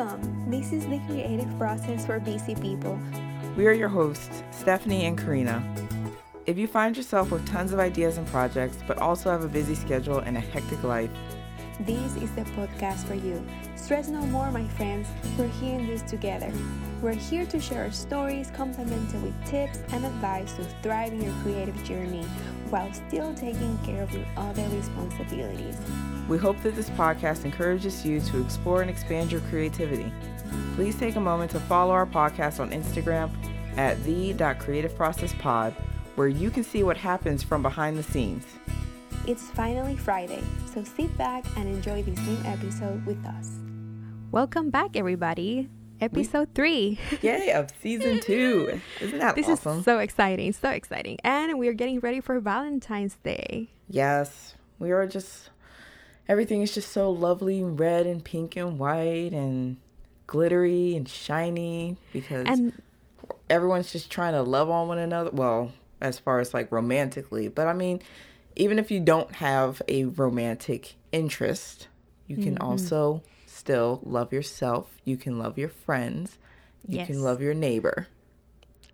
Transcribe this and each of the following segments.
Welcome! This is the creative process for busy people. We are your hosts, Stephanie and Karina. If you find yourself with tons of ideas and projects, but also have a busy schedule and a hectic life, this is the podcast for you. Stress no more, my friends. We're here in this together. We're here to share our stories, complemented with tips and advice to thrive in your creative journey while still taking care of your other responsibilities. We hope that this podcast encourages you to explore and expand your creativity. Please take a moment to follow our podcast on Instagram at the.creativeprocesspod, where you can see what happens from behind the scenes. It's finally Friday, so sit back and enjoy this new episode with us. Welcome back, everybody. Episode we, three. Yay, of season two. Isn't that this awesome? is so exciting, so exciting. And we're getting ready for Valentine's Day. Yes, we are just, everything is just so lovely, red and pink and white and glittery and shiny because and everyone's just trying to love on one another. Well, as far as like romantically, but I mean, even if you don't have a romantic interest, you can mm-hmm. also still love yourself. You can love your friends. You yes. can love your neighbor.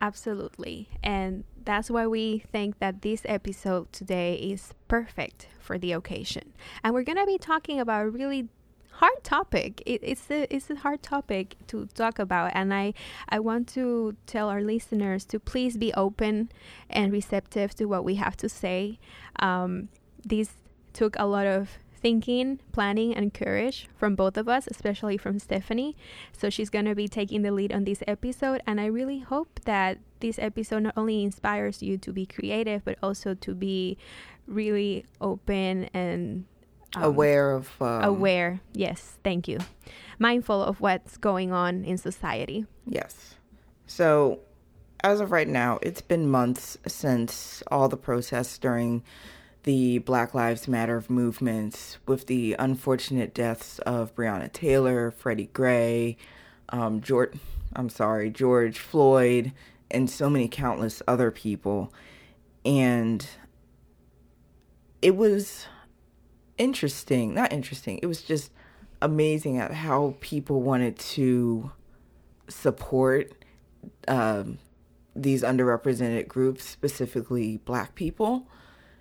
Absolutely. And that's why we think that this episode today is perfect for the occasion. And we're going to be talking about a really hard topic. It, it's a it's a hard topic to talk about, and I I want to tell our listeners to please be open and receptive to what we have to say. Um, this took a lot of thinking, planning, and courage from both of us, especially from Stephanie. So she's going to be taking the lead on this episode. And I really hope that this episode not only inspires you to be creative, but also to be really open and um, aware of. Um, aware, yes, thank you. Mindful of what's going on in society. Yes. So, as of right now, it's been months since all the protests during the Black Lives Matter movements with the unfortunate deaths of Breonna Taylor, Freddie Gray, um, George, I'm sorry, George Floyd, and so many countless other people. And it was interesting, not interesting, it was just amazing at how people wanted to support um, these underrepresented groups, specifically black people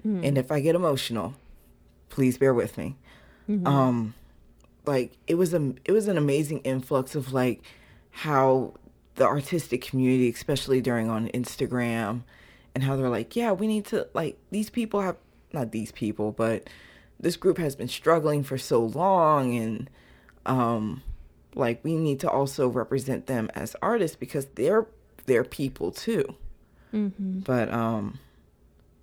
Mm-hmm. And if I get emotional, please bear with me. Mm-hmm. Um like it was a it was an amazing influx of like how the artistic community, especially during on Instagram, and how they're like, yeah, we need to like these people have not these people, but this group has been struggling for so long and um like we need to also represent them as artists because they're they're people too. Mm-hmm. But um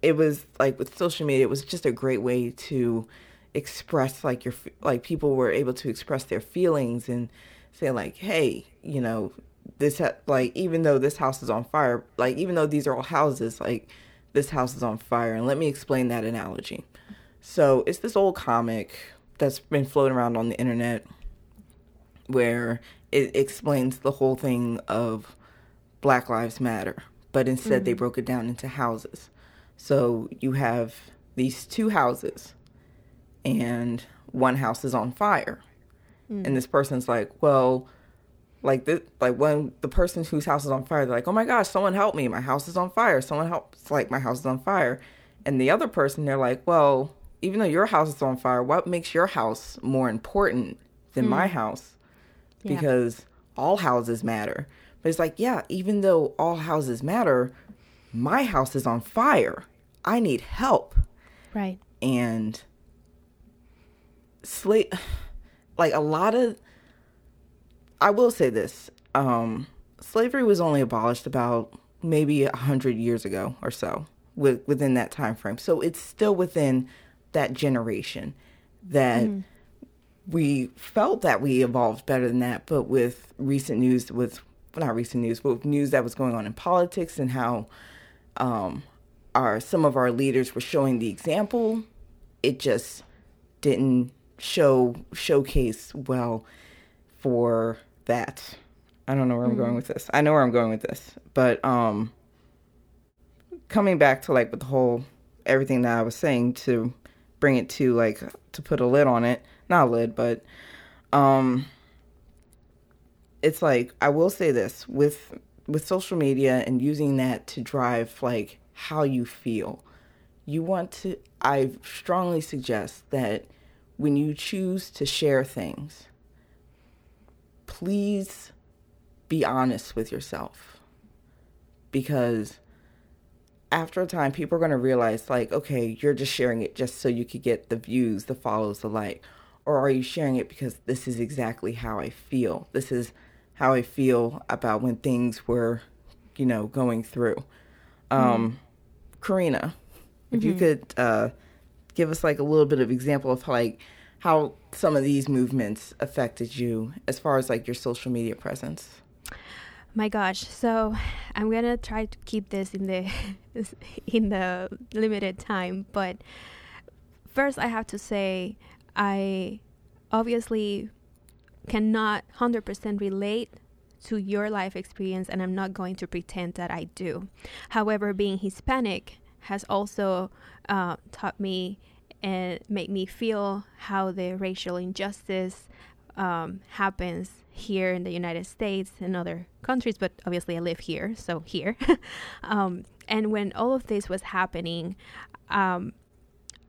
it was like with social media, it was just a great way to express like your like people were able to express their feelings and say like, hey, you know, this ha- like even though this house is on fire, like even though these are all houses, like this house is on fire, and let me explain that analogy. So it's this old comic that's been floating around on the internet where it explains the whole thing of Black Lives Matter, but instead mm-hmm. they broke it down into houses. So you have these two houses, and one house is on fire. Mm. And this person's like, well, like this, like when the person whose house is on fire, they're like, oh my gosh, someone help me, my house is on fire. Someone helps, like my house is on fire. And the other person, they're like, well, even though your house is on fire, what makes your house more important than mm. my house? Yeah. Because all houses matter. But it's like, yeah, even though all houses matter, my house is on fire. I need help. Right. And slave like a lot of I will say this. Um slavery was only abolished about maybe a hundred years ago or so with, within that time frame. So it's still within that generation that mm. we felt that we evolved better than that, but with recent news with not recent news, but with news that was going on in politics and how um, our some of our leaders were showing the example, it just didn't show showcase well for that. I don't know where I'm going mm-hmm. with this. I know where I'm going with this, but um coming back to like with the whole everything that I was saying to bring it to like to put a lid on it, not a lid, but um it's like I will say this with with social media and using that to drive like how you feel. You want to I strongly suggest that when you choose to share things, please be honest with yourself. Because after a time, people are going to realize, like, okay, you're just sharing it just so you could get the views, the follows, the like. Or are you sharing it because this is exactly how I feel? This is how I feel about when things were, you know, going through. Um, mm-hmm. Karina, if mm-hmm. you could uh, give us like a little bit of example of like how some of these movements affected you as far as like your social media presence. My gosh, so I'm gonna try to keep this in the in the limited time, but first I have to say I obviously cannot 100% relate to your life experience, and I'm not going to pretend that I do. However, being Hispanic has also uh, taught me and made me feel how the racial injustice um, happens here in the United States and other countries, but obviously I live here, so here. um, and when all of this was happening, um,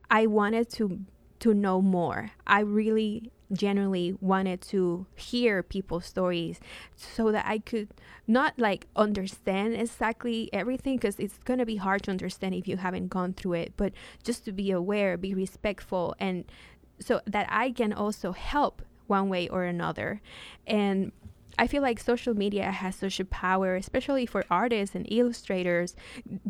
I wanted to to know more. I really genuinely wanted to hear people's stories so that I could not like understand exactly everything because it's going to be hard to understand if you haven't gone through it, but just to be aware, be respectful, and so that I can also help one way or another. And I feel like social media has such a power, especially for artists and illustrators.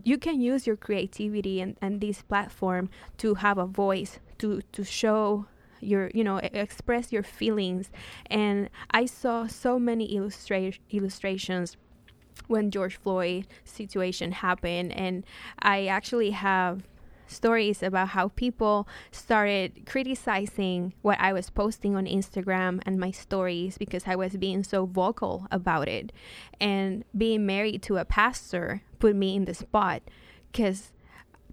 You can use your creativity and, and this platform to have a voice, to, to show your, you know, express your feelings. And I saw so many illustra- illustrations when George Floyd situation happened. And I actually have stories about how people started criticizing what I was posting on Instagram and my stories because I was being so vocal about it. And being married to a pastor put me in the spot because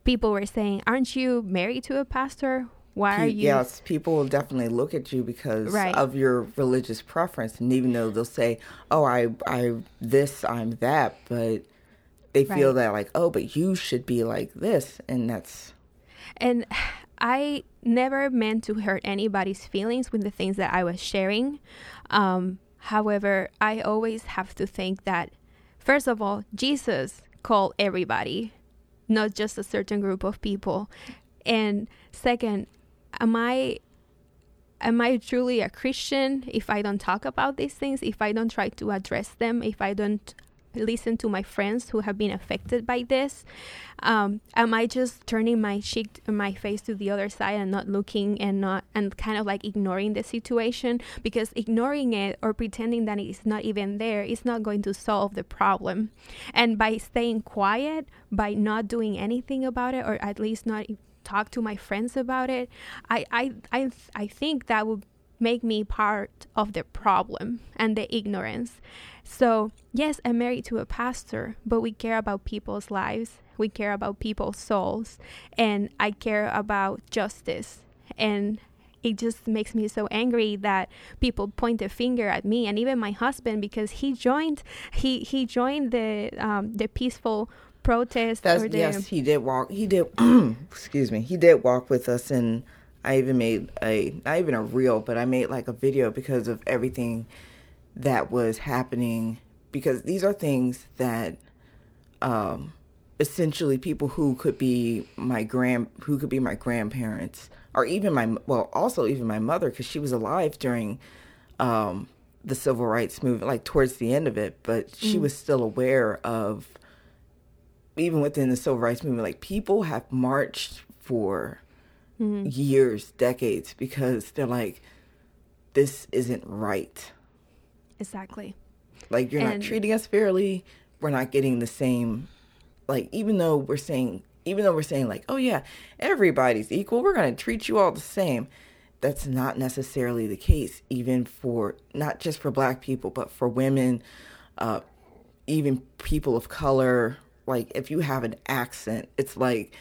people were saying, Aren't you married to a pastor? Why are you? Yes, people will definitely look at you because right. of your religious preference, and even though they'll say, "Oh, I, I, this, I'm that," but they feel right. that like, oh, but you should be like this, and that's. And I never meant to hurt anybody's feelings with the things that I was sharing. Um, however, I always have to think that, first of all, Jesus called everybody, not just a certain group of people. And second, am I am I truly a Christian if I don't talk about these things, if I don't try to address them, if I don't listen to my friends who have been affected by this? Um, am I just turning my cheek, my face to the other side and not looking and not and kind of like ignoring the situation? Because ignoring it or pretending that it's not even there is not going to solve the problem. And by staying quiet, by not doing anything about it, or at least not talk to my friends about it, I I I, I think that would make me part of the problem and the ignorance. So, yes, I'm married to a pastor, but we care about people's lives. We care about people's souls. And I care about justice. And it just makes me so angry that people point a finger at me and even my husband because he joined he he joined the um, the peaceful protest That's, the, yes he did walk he did excuse me he did walk with us and I even made a not even a reel but I made like a video because of everything that was happening because these are things that um, essentially people who could be my grand who could be my grandparents or even my well also even my mother because she was alive during um, the civil rights movement like towards the end of it but she mm. was still aware of even within the civil rights movement like people have marched for mm. years decades because they're like this isn't right Exactly. Like you're and, not treating us fairly. We're not getting the same like even though we're saying even though we're saying like, "Oh yeah, everybody's equal. We're going to treat you all the same." That's not necessarily the case even for not just for black people, but for women, uh even people of color. Like if you have an accent, it's like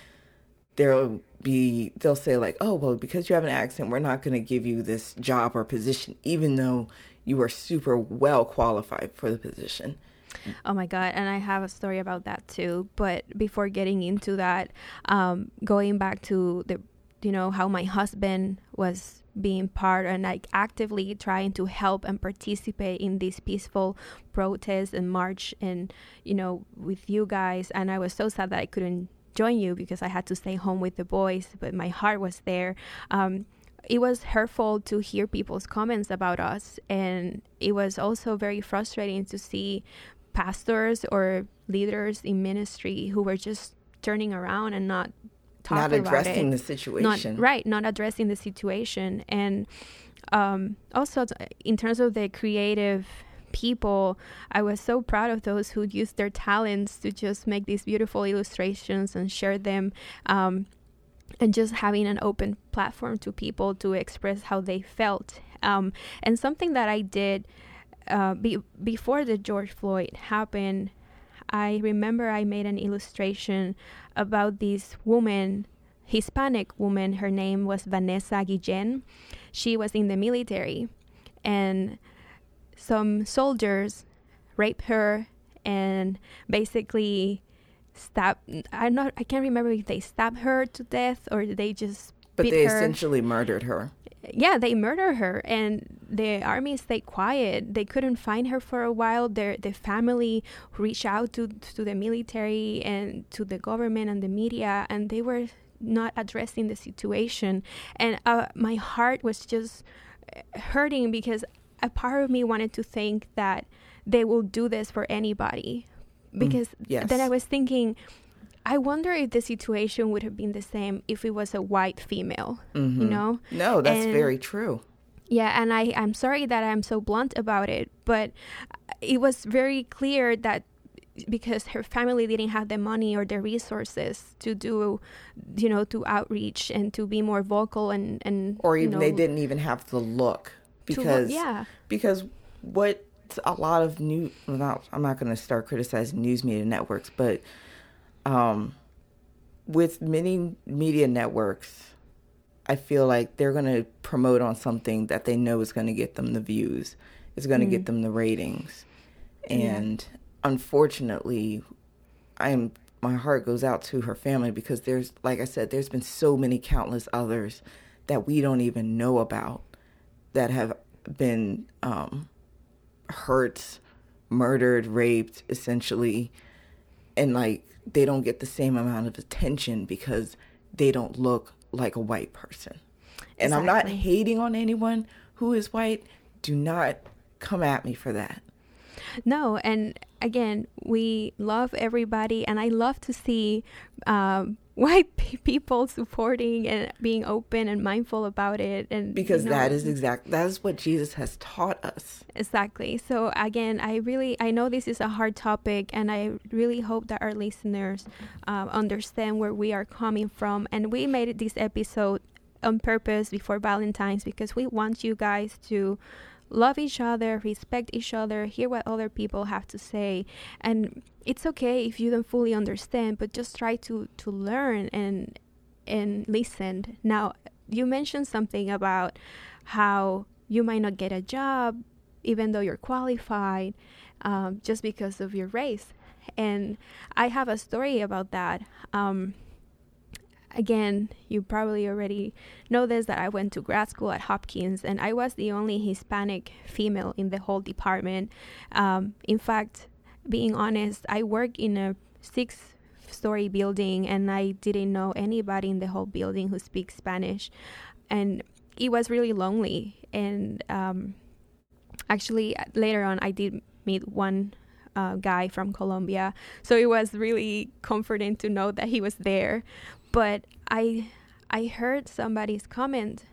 there'll be they'll say like oh well because you have an accent we're not going to give you this job or position even though you are super well qualified for the position Oh my God. And I have a story about that too. But before getting into that, um, going back to the, you know, how my husband was being part and like actively trying to help and participate in this peaceful protest and march and, you know, with you guys. And I was so sad that I couldn't join you because I had to stay home with the boys, but my heart was there. Um, it was hurtful to hear people's comments about us and it was also very frustrating to see pastors or leaders in ministry who were just turning around and not not addressing the situation. not, right not addressing the situation. And um, also in terms of the creative people i was so proud of those who used their talents to just make these beautiful illustrations and share them um, and just having an open platform to people to express how they felt. Um, and something that i did uh, be, before the George Floyd happened, I remember I made an illustration about this woman, Hispanic woman. Her name was Vanessa Guillen. She was in the military, and some soldiers raped her and basically stabbed. I'm not. I can't remember if they stabbed her to death or they just. But they her. essentially murdered her yeah, they murder her, and the army stayed quiet. They couldn't find her for a while. Their the family reached out to to the military and to the government and the media, and they were not addressing the situation. And uh, my heart was just uh, hurting because a part of me wanted to think that they will do this for anybody. Mm, because mm, yes. then I was thinking, I wonder if the situation would have been the same if it was a white female, mm-hmm. you know? No, that's and, very true. Yeah, and I, I'm sorry that I'm so blunt about it, but it was very clear that because her family didn't have the money or the resources to do you know to outreach and to be more vocal and and or even you know, they didn't even have the look because to, yeah because what a lot of new not i'm not going to start criticizing news media networks but um, with many media networks, I feel like they're going to promote on something that they know is going to get them the views, is going to mm. get them the ratings. And yeah. unfortunately, I am my heart goes out to her family because there's like I said there's been so many countless others that we don't even know about that have been um, hurt, murdered, raped essentially and like they don't get the same amount of attention because they don't look like a white person. And exactly. I'm not hating on anyone who is white. Do not come at me for that. No, and again, we love everybody, and I love to see um, white people supporting and being open and mindful about it and because you know, that is exact that is what jesus has taught us. Exactly. So again i really i know this is a hard topic and i really hope that our listeners um, understand where we are coming from. And we made this episode on purpose before valentine's because we want you guys to love each other, respect each other, hear what other people have to say. And it's okay if you don't fully understand, but just try to to learn and and listen. Now, you mentioned something about how you might not get a job even though you're qualified um, just because of your race. And I have a story about that. Um, again, you probably already know this that I went to grad school at Hopkins and I was the only Hispanic female in the whole department. Um, in fact, being honest, I work in a six story building and I didn't know anybody in the whole building who speaks Spanish. And it was really lonely. And um, actually, later on, I did meet one uh, guy from Colombia. So it was really comforting to know that he was there. But I I heard somebody's comment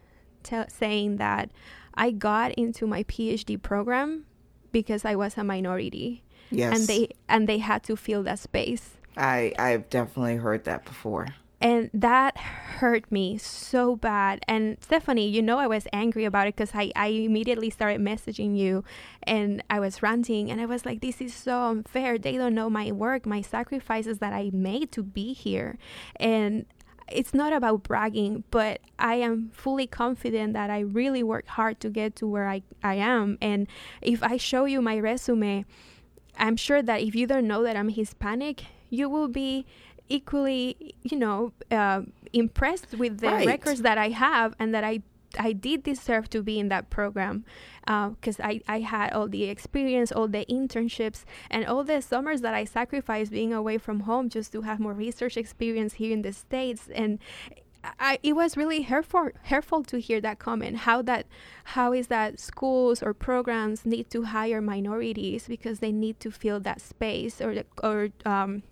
t- saying that I got into my PhD program because I was a minority. Yes. And they and they had to fill that space. I I've definitely heard that before. And that hurt me so bad. And Stephanie, you know I was angry about it because I, I immediately started messaging you and I was ranting and I was like, this is so unfair. They don't know my work, my sacrifices that I made to be here. And it's not about bragging, but I am fully confident that I really worked hard to get to where I, I am. And if I show you my resume, I'm sure that if you don't know that I'm Hispanic, you will be equally, you know, uh, impressed with the Right. records that I have and that I I did deserve to be in that program because I, I had all the experience, all the internships, and all the summers that I sacrificed being away from home just to have more research experience here in the States. And I, it was really hurtful, hurtful to hear that comment. How that, how is that schools or programs need to hire minorities because they need to fill that space or or um,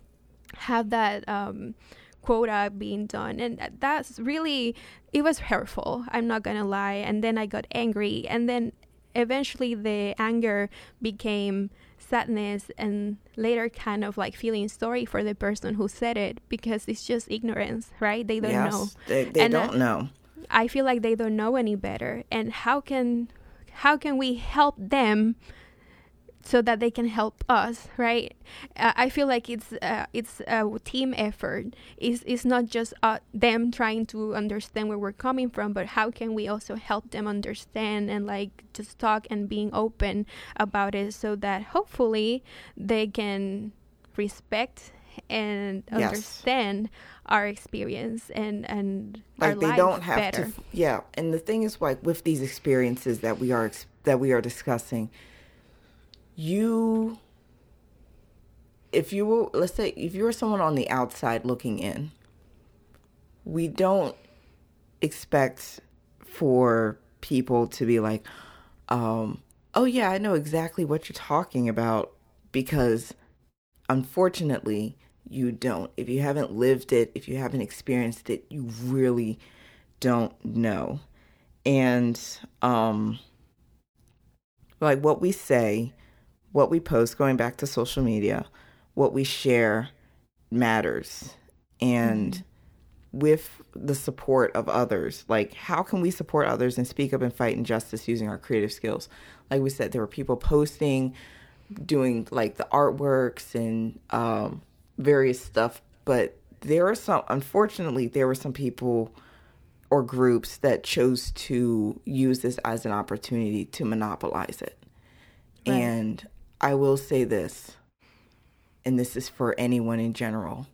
have that um, quota being done and that's really it was hurtful i'm not gonna lie and then i got angry and then eventually the anger became sadness and later kind of like feeling sorry for the person who said it because it's just ignorance right they don't yes, know they, they And, uh, don't know. I feel like they don't know any better. And how can how can we help them so that they can help us, right? Uh, I feel like it's uh, it's a team effort. It's it's not just uh, them trying to understand where we're coming from, but how can we also help them understand and like just talk and being open about it so that hopefully they can respect and Yes. understand our experience and and our like they life don't have better. to yeah and the thing is like with these experiences that we are that we are discussing you if you were let's say if you were someone on the outside looking in we don't expect for people to be like um oh yeah i know exactly what you're talking about because unfortunately you don't. If you haven't lived it if you haven't experienced it you really don't know. And um like what we say what we post going back to social media what we share matters and with the support of others like how can we support others and speak up and fight injustice using our creative skills like we said there were people posting doing like the artworks and um, various stuff. But there are some, unfortunately, there were some people or groups that chose to use this as an opportunity to monopolize it. Right. And I will say this, and this is for anyone in general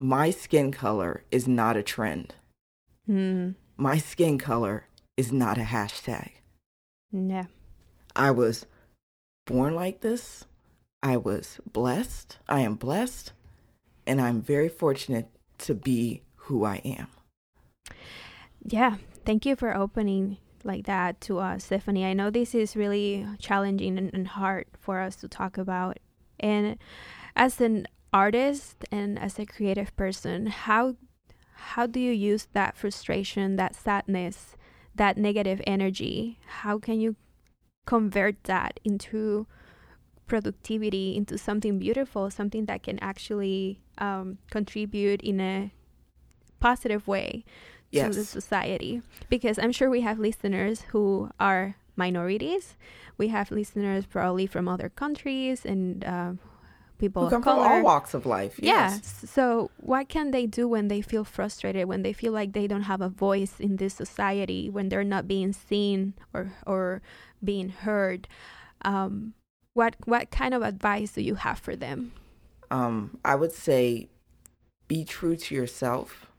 my skin color is not a trend. Mm, My skin color is not a hashtag. No. I was born like this. I was blessed. I am blessed. And I'm very fortunate to be who I am. Yeah. Thank you for opening like that to us, Stephanie. I know this is really challenging and, and hard for us to talk about. And as an artist and as a creative person, how how do you use that frustration, that sadness, that negative energy? How can you convert that into productivity, into something beautiful, something that can actually um, contribute in a positive way to the society? Because I'm sure we have listeners who are minorities. We have listeners probably from other countries and uh, people Who of come from all walks of life. Yeah. Yes. So, what can they do when they feel frustrated, when they feel like they don't have a voice in this society, when they're not being seen or or being heard? Um, what what kind of advice do you have for them? Um, I would say be true to yourself.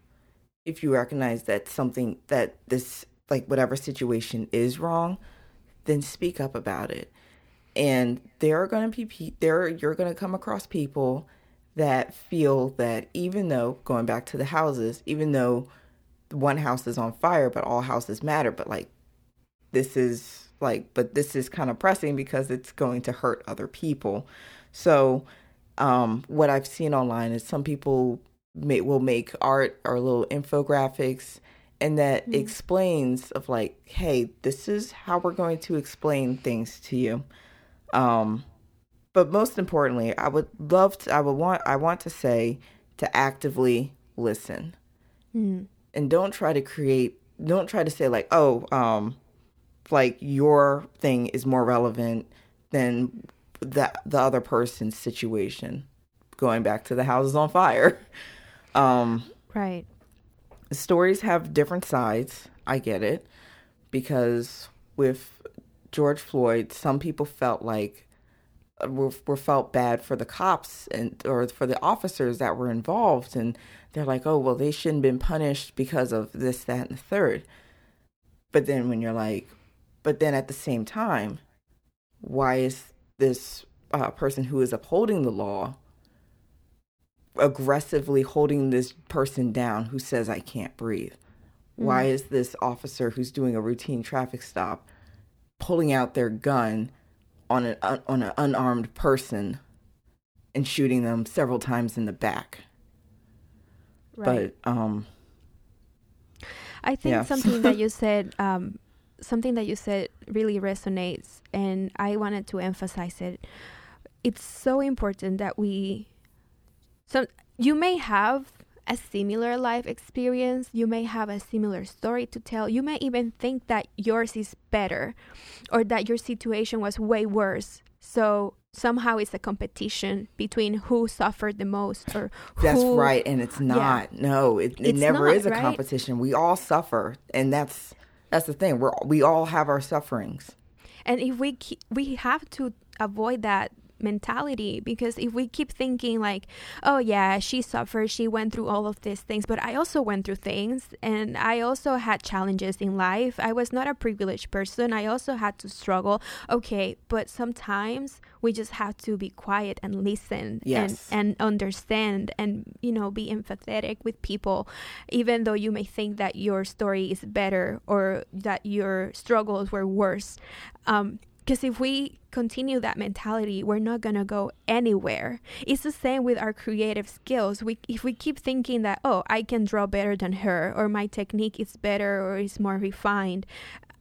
If you recognize that something that this like whatever situation is wrong, then speak up about it. And there are going to be there you're going to come across people that feel that even though going back to the houses, even though one house is on fire, but all houses matter, but like this is like but this is kind of pressing because it's going to hurt other people. So um, what I've seen online is some people may, will make art or little infographics, and that explains of like, hey, this is how we're going to explain things to you. Um, but most importantly, I would love to. I would want. I want to say to actively listen, Mm. and don't try to create. Don't try to say like, oh, um, like your thing is more relevant than the the other person's situation. Going back to the houses on fire. Um, Right. stories have different sides. I get it because with George Floyd, some people felt like uh, were, were felt bad for the cops and or for the officers that were involved, and they're like, oh well, they shouldn't have been punished because of this, that, and the third. But then when you're like, but then at the same time, why is this uh, person who is upholding the law aggressively holding this person down who says I can't breathe? Mm. Why is this officer who's doing a routine traffic stop pulling out their gun on an uh, on an unarmed person and shooting them several times in the back? Right. But um I think yeah. something that you said um something that you said really resonates and I wanted to emphasize it. It's so important that we so you may have a similar life experience, you may have a similar story to tell. You may even think that yours is better or that your situation was way worse. So somehow it's a competition between who suffered the most or that's right and it's not yeah. no it, it never not, is a right? competition we all suffer and that's that's the thing. We're we all have our sufferings. And if we we have to avoid that mentality because if we keep thinking like oh yeah she suffered she went through all of these things but i also went through things and i also had challenges in life. I was not a privileged person. I also had to struggle. Okay but sometimes we just have to be quiet and listen yes. and, and understand and you know be empathetic with people even though you may think that your story is better or that your struggles were worse. Um, because if we continue that mentality, we're not going to go anywhere. It's the same with our creative skills. We, if we keep thinking that, oh, I can draw better than her, or my technique is better or is more refined,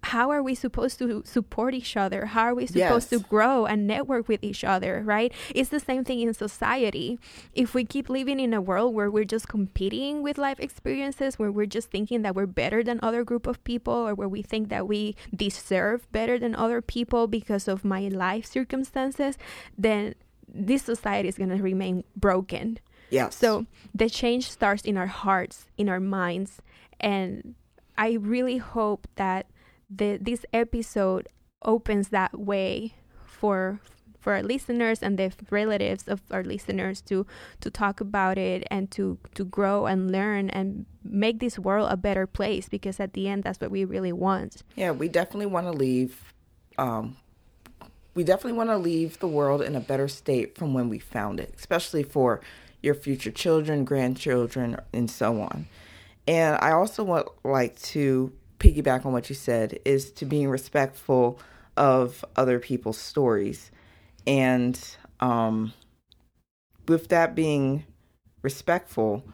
how are we supposed to support each other? How are we supposed yes. to grow and network with each other, right? It's the same thing in society. If we keep living in a world where we're just competing with life experiences, where we're just thinking that we're better than other group of people or where we think that we deserve better than other people because of my life circumstances, then this society is going to remain broken. Yeah. So the change starts in our hearts, in our minds, and I really hope that the this episode opens that way for for our listeners and the relatives of our listeners to to talk about it and to to grow and learn and make this world a better place because at the end that's what we really want. Yeah, we definitely want to leave um we definitely want to leave the world in a better state from when we found it, especially for your future children, grandchildren, and so on. And I also want like to piggyback on what you said is to being respectful of other people's stories and um, with that being respectful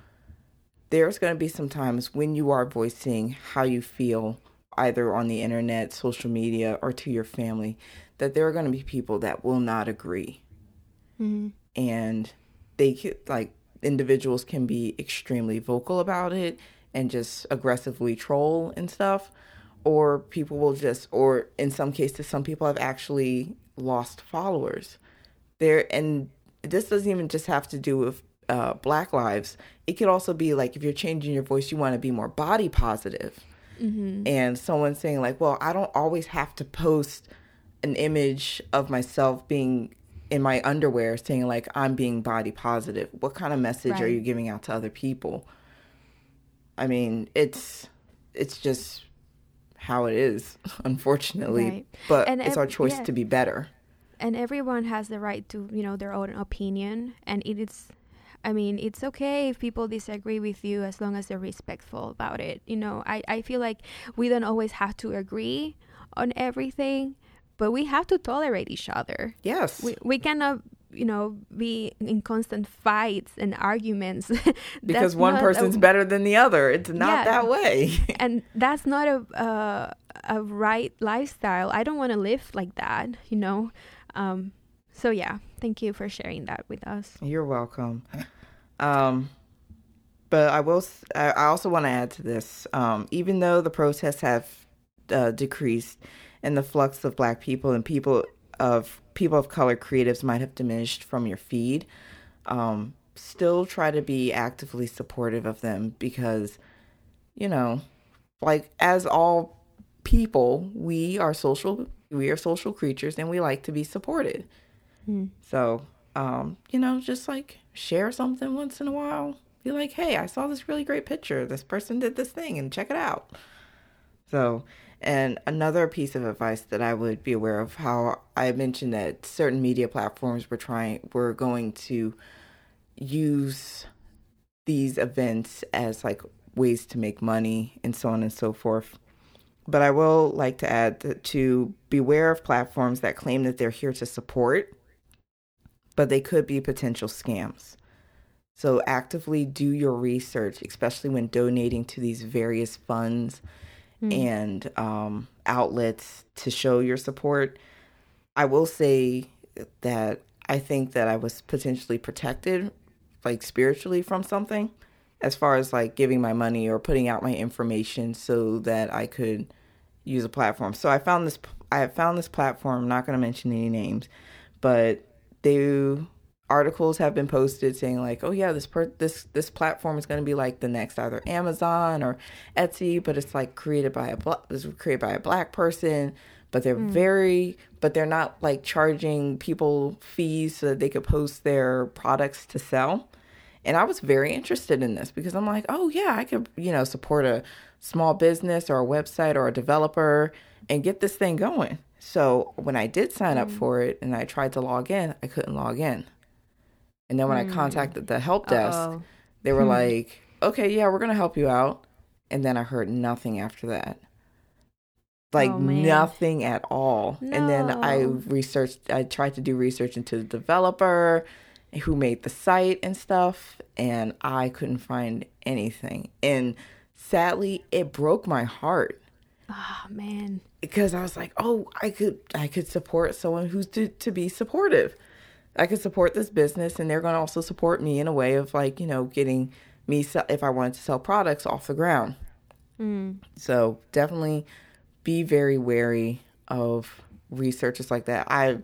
there's going to be some times when you are voicing how you feel either on the internet social media or to your family that there are going to be people that will not agree mm-hmm. and they like individuals can be extremely vocal about it and just aggressively troll and stuff or people will just or in some cases some people have actually lost followers. There and this doesn't even just have to do with uh, black lives. It could also be like if you're changing your voice you want to be more body positive. Mm-hmm. and someone saying like well i don't always have to post an image of myself being in my underwear saying like i'm being body positive. What kind of message right. are you giving out to other people I mean, it's it's just how it is, unfortunately. Right. But and it's ev- our choice yeah. to be better. And everyone has the right to, you know, their own opinion and it is I mean, it's okay if people disagree with you as long as they're respectful about it. You know, I, I feel like we don't always have to agree on everything, but we have to tolerate each other. Yes. We, we cannot you know be in constant fights and arguments. Because one person's a, better than the other. It's not yeah, that way. And that's not a uh, a right lifestyle. I don't want to live like that you know? Um, so yeah. Thank you for sharing that with us. You're welcome. Um, but i will i also want to add to this. Um, even though the protests have uh, decreased and the flux of black people and people of people of color creatives might have diminished from your feed, um, still try to be actively supportive of them because you know, like as all people, we are social we are social creatures and we like to be supported. Mm. So, um, you know, just like share something once in a while. Be like, hey, I saw this really great picture. This person did this thing and check it out. So, and another piece of advice that I would be aware of how I mentioned that certain media platforms were trying were going to use these events as like ways to make money and so on and so forth. But I will like to add to beware of platforms that claim that they're here to support, but they could be potential scams. So actively do your research, especially when donating to these various funds mm. and um, outlets to show your support. I will say that I think that I was potentially protected, like spiritually, from something as far as like giving my money or putting out my information so that I could use a platform. So I found this I found this platform, I'm not going to mention any names, but they articles have been posted saying like, "Oh yeah, this per- this this platform is going to be like the next either Amazon or Etsy, but it's like created by a black this was created by a black person, but they're mm. very but they're not like charging people fees so that they could post their products to sell." And I was very interested in this because I'm like, oh, yeah, I could, you know, support a small business or a website or a developer and get this thing going. So when I did sign up mm. for it and I tried to log in, I couldn't log in. And then when mm. I contacted the help desk, Uh-oh. they were hmm. like, okay, yeah, we're going to help you out. And then I heard nothing after that. Like oh, nothing at all. No. And then I researched, I tried to do research into the developer who made the site and stuff, and I couldn't find anything. And sadly, it broke my heart. Oh man. Because I was like, oh, I could I could support someone who's to, to be supportive. I could support this business and they're going to also support me in a way of like, you know, getting me if I wanted to sell products off the ground. Mm. So, definitely be very wary of researchers like that. I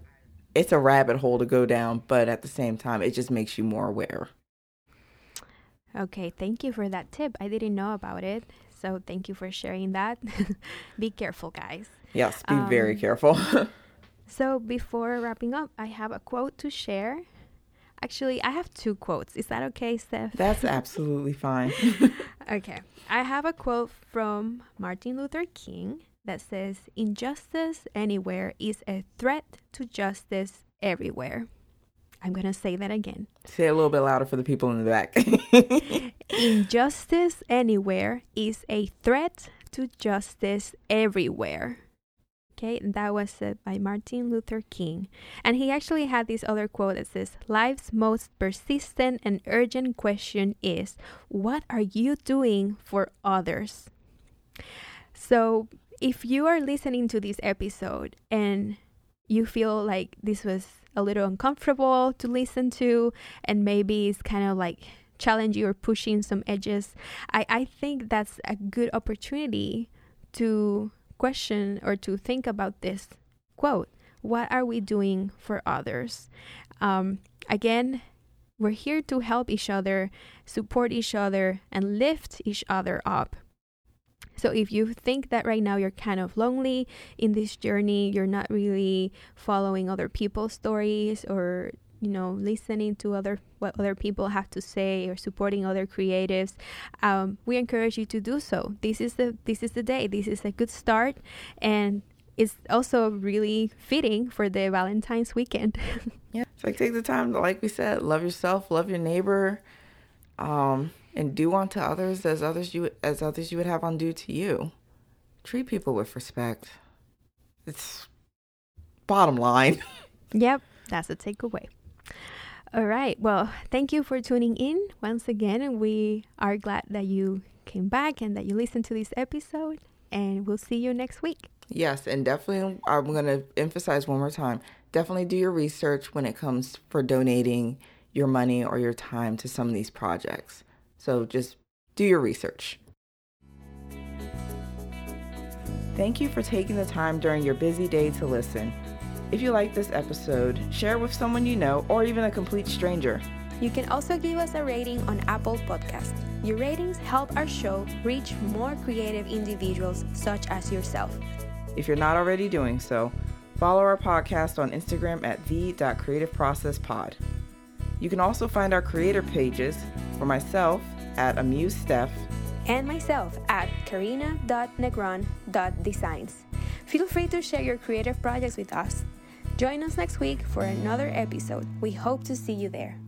it's a rabbit hole to go down, but at the same time, it just makes you more aware. Okay, thank you for that tip. I didn't know about it. So thank you for sharing that. be careful, guys. Yes, be um, very careful. so before wrapping up, I have a quote to share. Actually, I have two quotes. Is that okay, Steph? That's absolutely fine. okay. I have a quote from Martin Luther King that says injustice anywhere is a threat to justice everywhere. I'm going to say that again. Say a little bit louder for the people in the back. injustice anywhere is a threat to justice everywhere. Okay, and that was said by Martin Luther King. And he actually had this other quote that says, Life's most persistent and urgent question is, What are you doing for others? So if you are listening to this episode and you feel like this was a little uncomfortable to listen to and maybe it's kind of like challenging or pushing some edges, I, I think that's a good opportunity to question or to think about this quote. What are we doing for others? Um, again, we're here to help each other, support each other, and lift each other up. So if you think that right now you're kind of lonely in this journey, you're not really following other people's stories or you know listening to other what other people have to say or supporting other creatives um, we encourage you to do so this is the this is the day this is a good start and it's also really fitting for the valentine's weekend yeah it's like take the time to like we said love yourself love your neighbor um and do unto others as others you as others you would have undue to you. Treat people with respect. It's bottom line. yep, that's a takeaway. All right. Well, thank you for tuning in once again. And we are glad that you came back and that you listened to this episode. And we'll see you next week. Yes. And definitely, I'm going to emphasize one more time definitely do your research when it comes for donating your money or your time to some of these projects. So just do your research. Thank you for taking the time during your busy day to listen. If you like this episode, share with someone you know or even a complete stranger. You can also give us a rating on Apple Podcast. Your ratings help our show reach more creative individuals such as yourself. If you're not already doing so, follow our podcast on Instagram at the.creativeprocesspod. You can also find our creator pages for myself at AmusedSteph and myself at karina.negron.designs. Feel free to share your creative projects with us. Join us next week for another episode. We hope to see you there.